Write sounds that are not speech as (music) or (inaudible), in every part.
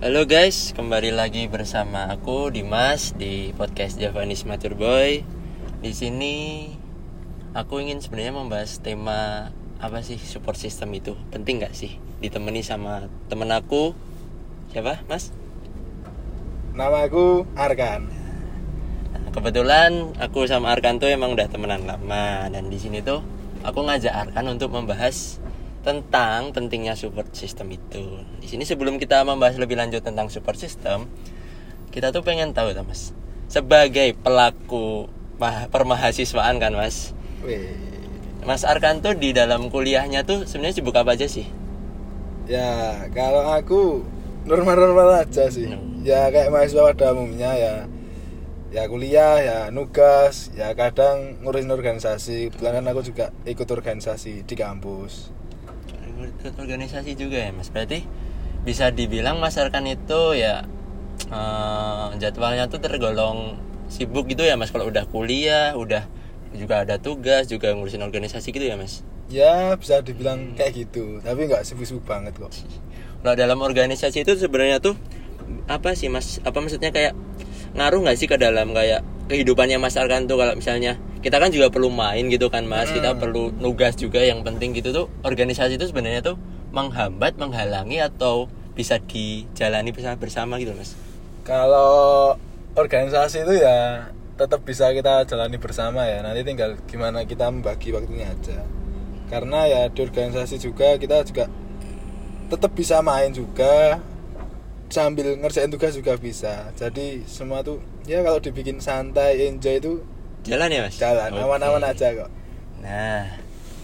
Halo guys, kembali lagi bersama aku Dimas di podcast Javanese Mature Boy. Di sini aku ingin sebenarnya membahas tema apa sih support system itu penting nggak sih ditemani sama temen aku siapa mas? Nama aku Arkan. Nah, kebetulan aku sama Arkan tuh emang udah temenan lama dan di sini tuh aku ngajak Arkan untuk membahas tentang pentingnya support system itu. Di sini sebelum kita membahas lebih lanjut tentang support system, kita tuh pengen tahu tuh Mas. Sebagai pelaku mah- permahasiswaan kan Mas. Wih, Mas Arkan tuh di dalam kuliahnya tuh sebenarnya sibuk apa aja sih? ya kalau aku normal-normal aja sih. Hmm. Ya kayak mahasiswa pada umumnya ya. Ya kuliah, ya nugas, ya kadang ngurusin organisasi. Kebetulan kan aku juga ikut organisasi di kampus. Ikut organisasi juga ya Mas. Berarti bisa dibilang Mas Arkan itu ya eh, jadwalnya tuh tergolong sibuk gitu ya Mas kalau udah kuliah, udah juga ada tugas, juga ngurusin organisasi gitu ya Mas. Ya bisa dibilang kayak gitu, tapi nggak sibuk-sibuk banget kok. Kalau dalam organisasi itu sebenarnya tuh apa sih Mas? Apa maksudnya kayak ngaruh nggak sih ke dalam kayak kehidupannya Mas Arkan tuh kalau misalnya kita kan juga perlu main gitu kan Mas, kita perlu nugas juga yang penting gitu tuh organisasi itu sebenarnya tuh menghambat, menghalangi atau bisa dijalani bersama bersama gitu Mas. Kalau organisasi itu ya tetap bisa kita jalani bersama ya. Nanti tinggal gimana kita membagi waktunya aja. Karena ya di organisasi juga kita juga tetap bisa main juga sambil ngerjain tugas juga bisa. Jadi semua tuh ya kalau dibikin santai, enjoy itu Jalan ya Mas? jalan aman-aman aja kok. Nah,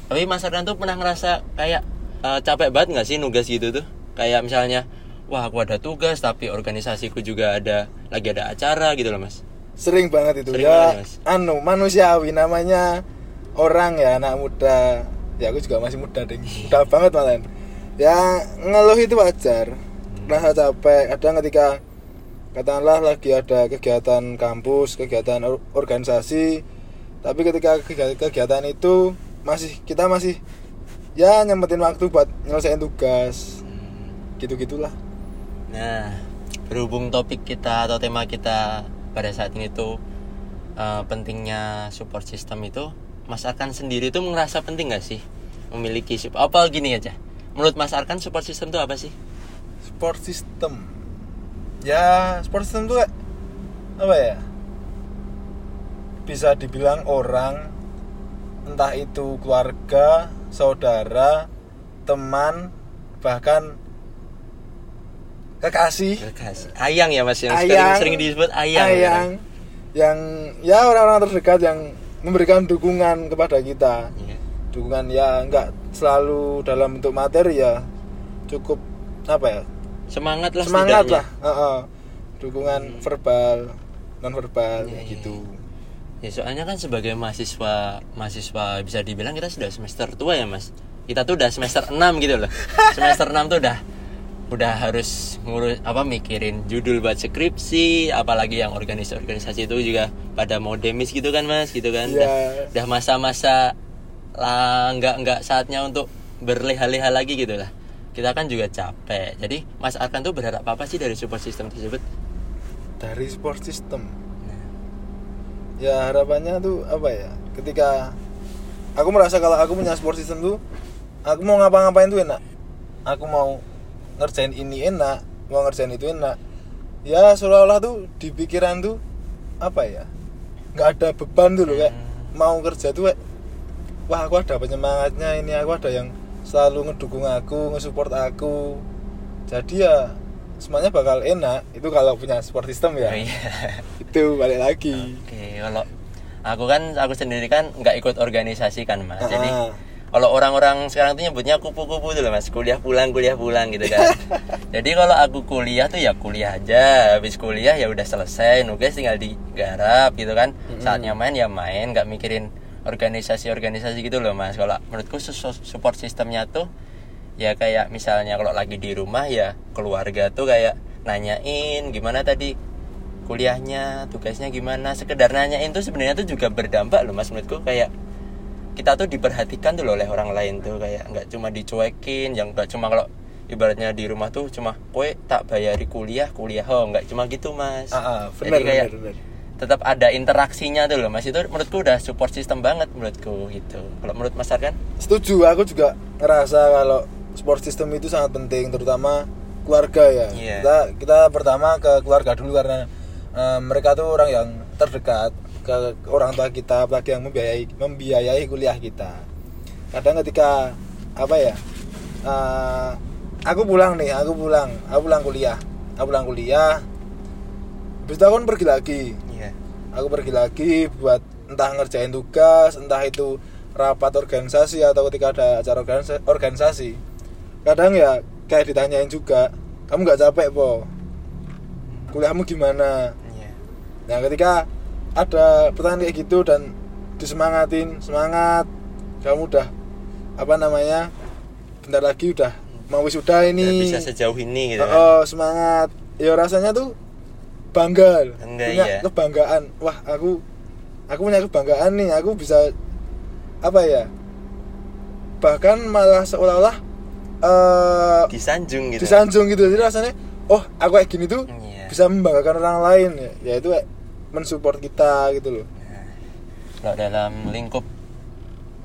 tapi Mas Arkan tuh pernah ngerasa kayak eh, capek banget nggak sih nugas gitu tuh? Kayak misalnya, wah aku ada tugas tapi organisasiku juga ada lagi ada acara gitu loh Mas. Sering banget itu Sering ya. banget, Mas. anu manusiawi namanya orang ya anak muda. Ya aku juga masih muda ding. Muda banget malah. Ya ngeluh itu wajar. Rasa capek. Kadang ketika katakanlah lagi ada kegiatan kampus, kegiatan or- organisasi, tapi ketika kegi- kegiatan itu masih kita masih ya nyempetin waktu buat nyelesain tugas. Gitu-gitulah. Nah, berhubung topik kita atau tema kita pada saat ini tuh eh, pentingnya support system itu, Mas Arkan sendiri tuh ngerasa penting nggak sih memiliki support? Apa gini aja? Menurut Mas Arkan support system itu apa sih? Sport system. Ya, sport system tuh apa ya? Bisa dibilang orang entah itu keluarga, saudara, teman, bahkan kekasih, Kekasih. Ayang ya Mas yang ayang, sering, sering disebut ayang. ayang, yang ya orang-orang terdekat yang memberikan dukungan kepada kita. Iya. Dukungan ya nggak selalu dalam bentuk materi ya, cukup apa ya? Semangat lah semangat setidaknya. lah Heeh. dukungan verbal non verbal kayak iya. gitu Ya soalnya kan sebagai mahasiswa mahasiswa bisa dibilang kita sudah semester tua ya mas. Kita tuh udah semester 6 gitu loh. (laughs) Semester 6 tuh udah udah harus ngurus apa mikirin judul buat skripsi, apalagi yang organisasi-organisasi itu juga pada mau demis gitu kan mas, gitu kan. Udah, Iya. udah masa-masa lah nggak nggak saatnya untuk berleha-leha lagi gitu lah. Kita kan juga capek. Jadi Mas Arkan tuh berharap apa sih dari support system tersebut? dari support system? Ya harapannya tuh apa ya? Ketika aku merasa kalau aku punya support system tuh aku mau ngapa-ngapain tuh enak. Aku mau ngerjain ini enak mau ngerjain itu enak. Ya seolah-olah tuh di pikiran tuh apa ya? Nggak ada beban tuh loh kayak mau kerja tuh kayak wah aku ada penyemangatnya ini aku ada yang selalu ngedukung aku ngesupport aku jadi ya semuanya bakal enak itu kalau punya support system ya Oh, iya. (laughs) itu balik lagi Oke, kalau aku kan aku sendiri kan nggak ikut organisasi kan mas. Jadi Ah. kalau orang-orang sekarang tuh nyebutnya kupu-kupu tuh loh mas, kuliah pulang kuliah pulang gitu kan. (laughs) Jadi kalau aku kuliah tuh ya kuliah aja, habis kuliah ya udah selesai, nugas tinggal digarap gitu kan. Saatnya main ya main, nggak mikirin organisasi-organisasi gitu loh mas. Kalau menurutku su- su- support sistemnya tuh ya kayak misalnya kalau lagi di rumah ya keluarga tuh kayak nanyain gimana tadi kuliahnya tugasnya gimana? Sekedar nanyain tuh sebenarnya tuh juga berdampak loh mas menurutku. Kayak kita tuh diperhatikan tuh loh oleh orang lain tuh. Kayak nggak cuma dicuekin yang nggak cuma kalau ibaratnya di rumah tuh cuma kowe tak bayari kuliah kuliah oh nggak cuma gitu mas. Ah, ah, Jadi benar kayak benar benar. Tetap ada interaksinya tuh loh mas itu menurutku udah support system banget menurutku gitu kalau menurut mas Arkan Setuju, aku juga ngerasa kalau support system itu sangat penting terutama keluarga ya. Iya. Kita kita pertama ke keluarga dulu karena eh, mereka tuh orang yang terdekat ke orang tua kita apalagi yang membiayai membiayai kuliah kita. Kadang ketika apa ya? eh, aku pulang nih, aku pulang, aku pulang kuliah. Aku pulang kuliah. Habis itu aku kan pergi lagi aku pergi lagi buat entah ngerjain tugas entah itu rapat organisasi atau ketika ada acara organisa- organisasi. Kadang ya kayak ditanyain juga kamu nggak capek po? Kuliahmu gimana? Iya. Nah ketika ada pertanyaan kayak gitu dan disemangatin semangat kamu udah apa namanya bentar lagi udah mau wisuda ini. Bisa sejauh ini gitu Oh, kan? oh, semangat. Ya rasanya tuh bangga. Bangga, punya iya. kebanggaan. Wah, aku aku punya kebanggaan nih. Aku bisa apa ya? Bahkan malah seolah-olah eh disanjung gitu disanjung gitu. Jadi rasanya oh, aku kayak gini tuh Iya. bisa membanggakan orang lain ya. Ya itu kayak mensupport kita gitu loh. kalau dalam lingkup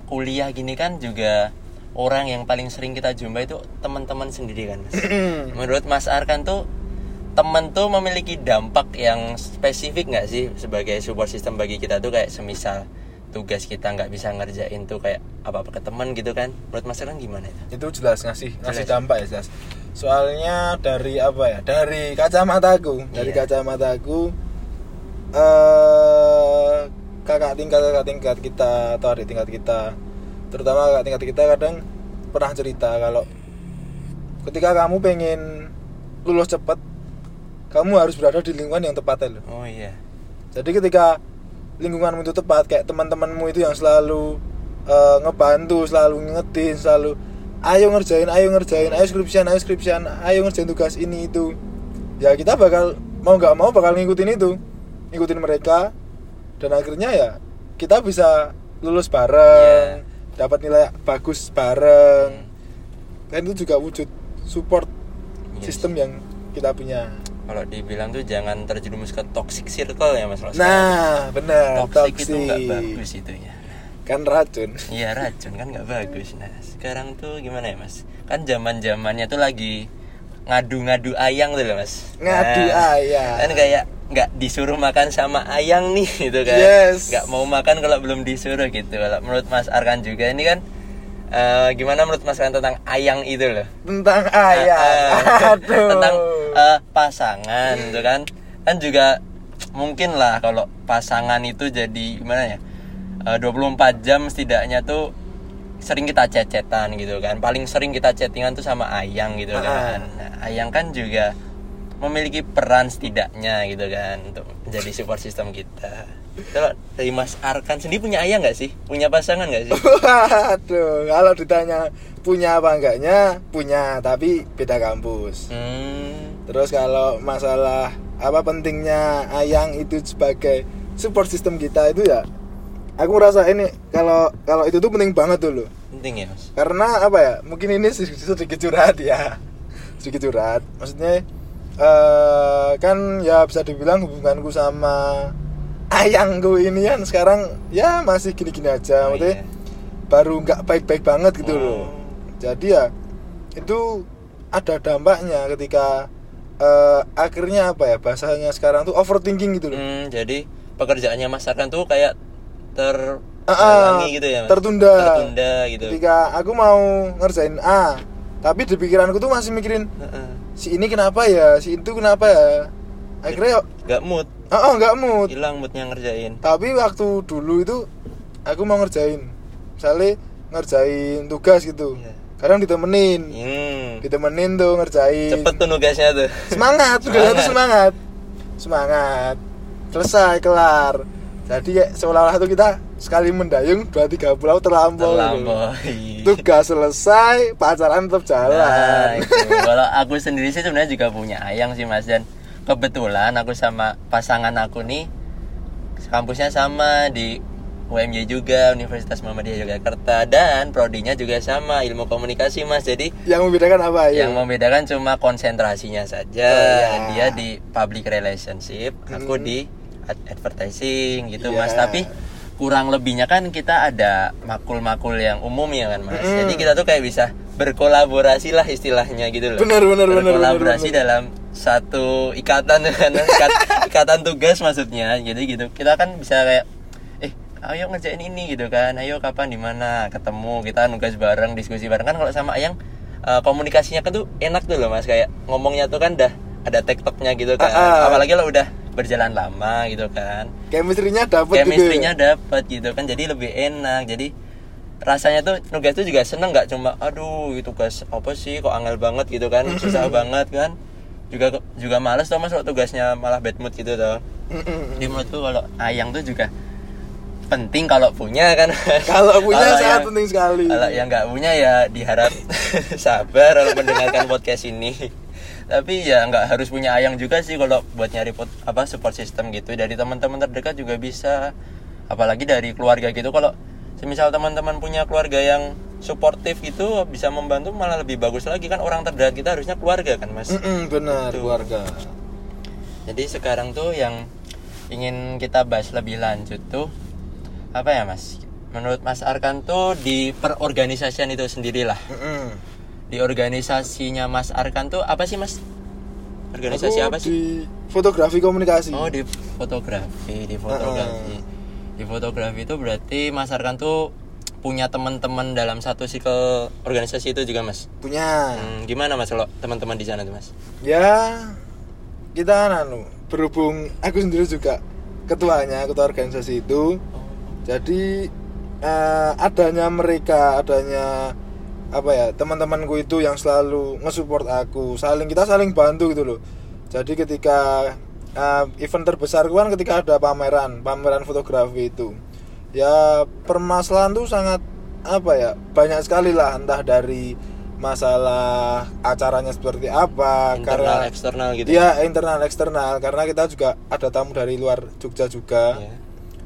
kuliah gini kan juga orang yang paling sering kita jumpa itu teman-teman sendiri kan mas menurut Mas Arkan tuh teman tuh memiliki dampak yang spesifik nggak sih sebagai support system bagi kita tuh? Kayak semisal tugas kita nggak bisa ngerjain tuh kayak apa apa ke teman gitu kan? Menurut Mas Arkan gimana itu? Itu jelas ngasih ngasih Jelas. dampak ya jelas. Soalnya dari apa ya? Dari kacamataku dari Iya. kacamataku eh kakak tingkat kakak tingkat kita atau adik tingkat kita terutama kakak tingkat kita kadang pernah cerita kalau ketika kamu pengen lulus cepat kamu harus berada di lingkungan yang tepat loh oh iya jadi ketika lingkunganmu itu tepat kayak teman-temanmu itu yang selalu eh, ngebantu, selalu ngingetin, selalu ayo ngerjain, ayo ngerjain, ayo skripsian, ayo skripsian, ayo ngerjain tugas ini itu. Ya kita bakal mau nggak mau bakal ngikutin itu, ngikutin mereka dan akhirnya ya kita bisa lulus bareng, dapat nilai bagus bareng. Dan itu juga wujud support Iya sistem yang kita punya. Kalau dibilang tuh jangan terjerumus ke toxic circle ya Mas Ros Nah, benar. toxic itu toxic. nggak bagus itu ya Kan racun. Iya racun kan nggak bagus. Nah sekarang tuh gimana ya mas? Kan zaman zamannya tuh lagi ngadu-ngadu ayang tuh loh mas. Ngadu Nah, ayang. Kan kayak nggak disuruh makan sama ayang nih (laughs) gitu kan? Yes. Nggak mau makan kalau belum disuruh gitu. Kalau menurut Mas Arkan juga ini kan eh, gimana menurut Mas Arkan tentang ayang itu loh? Tentang ayam. Ah, ah. (laughs) Aduh. tentang eh, pasangan gitu kan? Kan juga mungkin lah kalau pasangan itu jadi gimana ya? Eh, 24 jam setidaknya tuh sering kita cecetan gitu kan paling sering kita chattingan tuh sama Ayang gitu Ah. kan nah, Ayang kan juga memiliki peran setidaknya gitu kan untuk menjadi support system kita kalau dari Mas Arkan sendiri punya Ayang nggak sih punya pasangan nggak sih Waduh, kalau ditanya punya apa enggaknya, punya, tapi beda kampus. hmm, Terus kalau masalah apa pentingnya ayang itu sebagai support system kita itu ya aku merasa ini kalau kalau itu tuh penting banget dulu. Penting ya mas? Karena apa ya mungkin ini sedikit, sedikit curhat ya. (laughs) Sedikit curhat. Maksudnya eh kan ya bisa dibilang hubunganku sama ayangku ini kan sekarang ya masih gini-gini aja. Oh, maksudnya iya. baru nggak baik-baik banget gitu loh. Oh. jadi ya itu ada dampaknya ketika eh, akhirnya apa ya bahasanya sekarang tuh overthinking gitu loh. Hmm, jadi pekerjaannya Mas Arkan tuh kayak ter halangi gitu ya mas? tertunda. tertunda gitu. Ketika aku mau ngerjain A tapi di pikiranku tuh masih mikirin Heeh. si ini kenapa ya? Si itu kenapa ya? Akhirnya nggak mood. Oh, oh nggak mood. Hilang moodnya ngerjain. Tapi waktu dulu itu aku mau ngerjain misalnya ngerjain tugas gitu. Iya. Kadang ditemenin. Hmm. ditemenin tuh ngerjain. Cepet tuh nugasnya tuh. Semangat (laughs) tugasnya tuh semangat. semangat. Selesai kelar. Jadi kayak seolah-olah tuh kita sekali mendayung dua tiga pulau terlampau. Gitu. terlampaui tugas selesai pacaran tetap Nah, jalan itu. Kalau aku sendiri sih sebenarnya juga punya ayang sih mas. Dan kebetulan aku sama pasangan aku nih kampusnya sama di UMY juga Universitas Muhammadiyah Yogyakarta dan prodinya juga sama ilmu komunikasi mas jadi yang membedakan apa ya yang membedakan cuma konsentrasinya saja Oh, iya. dia di public relationship aku Hmm. di ad- advertising gitu Iya. mas tapi kurang lebihnya kan kita ada makul-makul yang umum ya kan mas Mm-mm. jadi kita tuh kayak bisa berkolaborasi lah istilahnya gitu loh Benar, benar, benar, berkolaborasi benar, benar. dalam satu ikatan (laughs) kan Ikat- ikatan tugas maksudnya jadi gitu kita kan bisa kayak ayo ngerjain ini gitu kan. Ayo kapan di mana ketemu kita nugas bareng diskusi bareng. Kan kalau sama Ayang eh, komunikasinya kan tuh enak tuh loh mas. Kayak ngomongnya tuh kan dah ada tektoknya gitu kan. Ah, ah. apalagi lo udah berjalan lama gitu kan. Chemistry-nya dapet chemistry-nya gitu dapat gitu kan. Jadi lebih enak. Jadi rasanya tuh nugas tuh juga seneng nggak cuma aduh itu tugas apa sih? Kok angel banget gitu kan. Susah banget kan. Juga juga males tuh mas kalau tugasnya malah bad mood gitu tuh di menurutku kalau ayang tuh juga penting kalau punya kan? (laughs) Kalau punya Kalau sangat yang- penting sekali. kalau yang nggak punya ya diharap (laughs) sabar kalau mendengarkan podcast ini. Tapi ya nggak harus punya ayang juga sih kalau buat nyari pot, apa support system gitu. Dari teman-teman terdekat juga bisa. Apalagi dari keluarga gitu. Kalau semisal teman-teman punya keluarga yang suportif gitu bisa membantu malah lebih bagus lagi. Kan orang terdekat kita harusnya keluarga kan mas? Mm-mm, benar Tuh. keluarga. Jadi sekarang tuh yang ingin kita bahas lebih lanjut tuh apa ya mas menurut mas Arkan tuh di perorganisasian itu sendirilah Mm-mm. di organisasinya Mas Arkan tuh apa sih Mas? Organisasi Aku apa sih? di fotografi komunikasi Oh di fotografi, di fotografi. Di fotografi itu berarti Mas Arkan tuh punya teman-teman dalam satu circle organisasi itu juga Mas. punya Hmm, gimana Mas kalau teman-teman di sana tuh Mas? ya kita anu berhubung aku sendiri juga ketuanya ketua organisasi itu jadi eh, adanya mereka adanya apa ya teman-temanku itu yang selalu ngesupport aku saling kita saling bantu gitu loh jadi ketika eh, event terbesar kan ketika ada pameran pameran fotografi itu ya permasalahan tuh sangat apa ya banyak sekali lah entah dari masalah acaranya seperti apa Internal eksternal gitu. Iya internal eksternal karena kita juga ada tamu dari luar Jogja juga. Iya.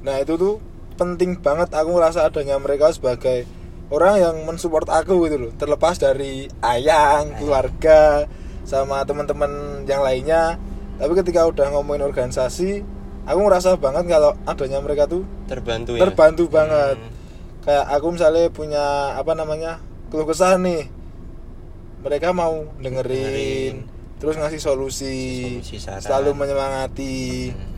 Nah itu tuh penting banget aku ngerasa adanya mereka sebagai orang yang mensupport aku gitu loh. Terlepas dari ayang, keluarga, sama teman-teman yang lainnya. Tapi ketika udah ngomongin organisasi, aku ngerasa banget kalau adanya mereka tuh Terbantu ya. terbantu banget. Hmm. Kayak aku misalnya punya apa namanya keluh kesah nih, mereka mau dengerin, Dengerin. terus ngasih solusi, Solusi, saran. selalu menyemangati. Hmm.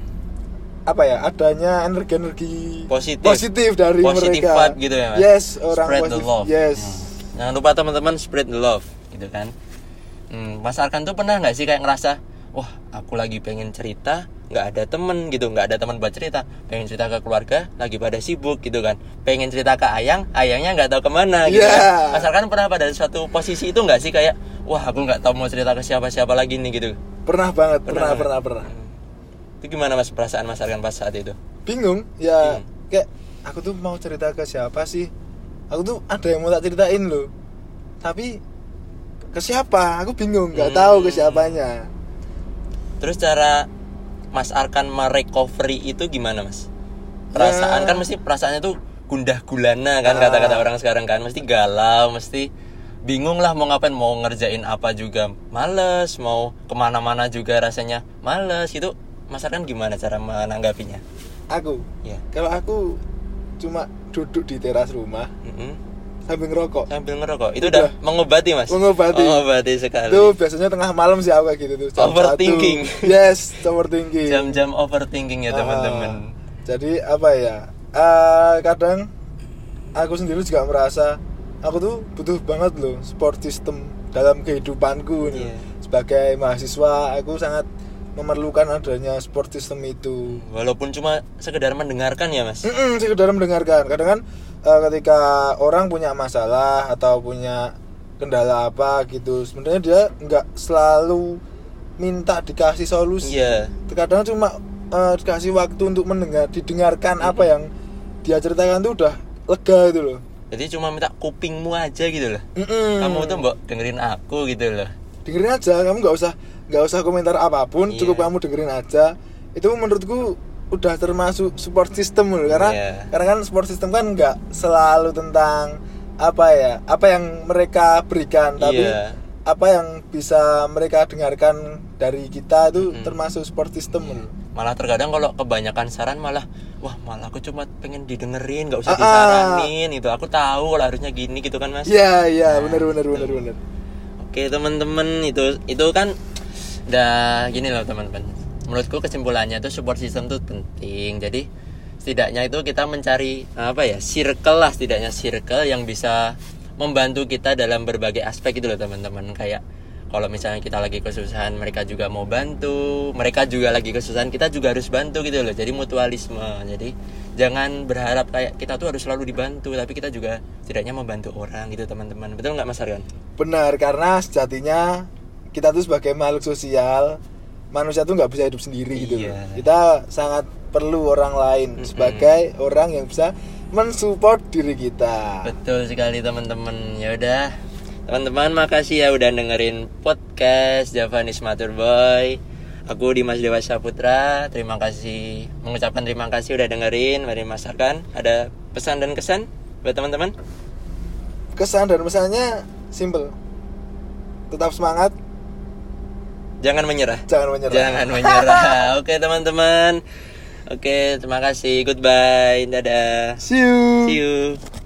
Apa ya? Adanya energi-energi Positif. dari Positive mereka. vibe gitu ya, Mas? Yes, orang Spread the positif. love. Yes. Hmm. Jangan lupa teman-teman spread the love gitu kan. Hmm, Mas Arkan tuh pernah nggak sih kayak ngerasa, wah aku lagi pengen cerita, nggak ada temen gitu, nggak ada teman buat cerita, pengen cerita ke keluarga, lagi pada sibuk gitu kan, pengen cerita ke ayang, ayangnya nggak tahu ke mana gitu Yeah. kan. Mas Arkan pernah pada suatu posisi itu nggak sih kayak, wah aku nggak tahu mau cerita ke siapa-siapa lagi nih gitu. Pernah banget, Pernah, pernah, pernah, pernah. Itu gimana mas perasaan Mas Arkan pas saat itu? Bingung, ya Bingung. kayak aku tuh mau cerita ke siapa sih? Aku tuh ada yang mau tak ceritain loh. Tapi ke siapa? Aku bingung, nggak Hmm. tahu ke siapanya. Terus cara Mas Arkan merecovery itu gimana mas? Perasaan Ya. kan mesti perasaannya tuh gundah gulana kan Ah. kata-kata orang sekarang kan mesti galau mesti bingung lah mau ngapain mau ngerjain apa juga males mau ke mana-mana juga rasanya males itu Mas Arkan gimana cara menanggapinya? Aku, Ya. kalau aku cuma duduk di teras rumah Mm-mm. sambil ngerokok. Sambil ngerokok itu Udah. udah, mengobati mas? Mengobati. Mengobati sekali. Itu biasanya tengah malam sih aku kayak gitu tuh. jam Overthinking. satu. Yes, overthinking. Jam-jam overthinking ya Ah, teman-teman. jadi apa ya? eh, kadang aku sendiri juga merasa aku tuh butuh banget loh support system dalam kehidupanku nih. Iya. Sebagai mahasiswa, aku sangat memerlukan adanya support system itu. Walaupun cuma sekedar mendengarkan ya mas. Mm-mm, sekedar mendengarkan. Kadang kan eh, ketika orang punya masalah atau punya kendala apa gitu, sebenarnya dia nggak selalu minta dikasih solusi. Iya. Kadang cuma eh, dikasih waktu untuk mendengar, didengarkan apa yang dia ceritakan tuh udah lega itu loh. Jadi cuma minta kupingmu aja gitu loh. Mm-mm. Kamu tuh mbok dengerin aku gitu loh. dengerin aja, kamu nggak usah nggak usah komentar apa pun, Iya. cukup kamu dengerin aja. Itu menurutku udah termasuk support system loh karena Iya. karena kan support system kan nggak selalu tentang apa ya apa yang mereka berikan tapi Iya. apa yang bisa mereka dengarkan dari kita itu termasuk support system loh. malah terkadang kalau kebanyakan saran malah wah malah aku cuma pengen didengerin nggak usah Ah, ah. disaranin itu aku tahu kalau harusnya gini gitu kan mas Iya iya benar benar benar benar. oke teman-teman itu itu kan udah gini loh teman-teman. Menurutku kesimpulannya tuh support system tuh penting. Jadi setidaknya itu kita mencari apa ya circle lah setidaknya circle yang bisa membantu kita dalam berbagai aspek gitu loh teman-teman. Kayak kalau misalnya kita lagi kesusahan mereka juga mau bantu. Mereka juga lagi kesusahan kita juga harus bantu gitu loh. Jadi mutualisme. Jadi jangan berharap kayak kita tuh harus selalu dibantu tapi kita juga setidaknya membantu orang gitu teman-teman. Betul nggak mas Aryan? Benar karena sejatinya kita tuh sebagai makhluk sosial manusia tuh nggak bisa hidup sendiri gitu. loh. Iya. Kita sangat perlu orang lain sebagai orang yang bisa mensupport diri kita. Betul sekali teman-teman. Ya udah. Teman-teman makasih ya udah dengerin podcast Javanese Matur Boy. Aku Dimas Dewa Saputra. Terima kasih mengucapkan terima kasih udah dengerin. Mari masakan. Ada pesan dan kesan buat teman-teman? Kesan dan pesannya simple. Tetap semangat, Jangan menyerah. jangan menyerah. Jangan menyerah. (laughs) Oke teman-teman. Oke, terima kasih. Goodbye. Dadah. See you. See you.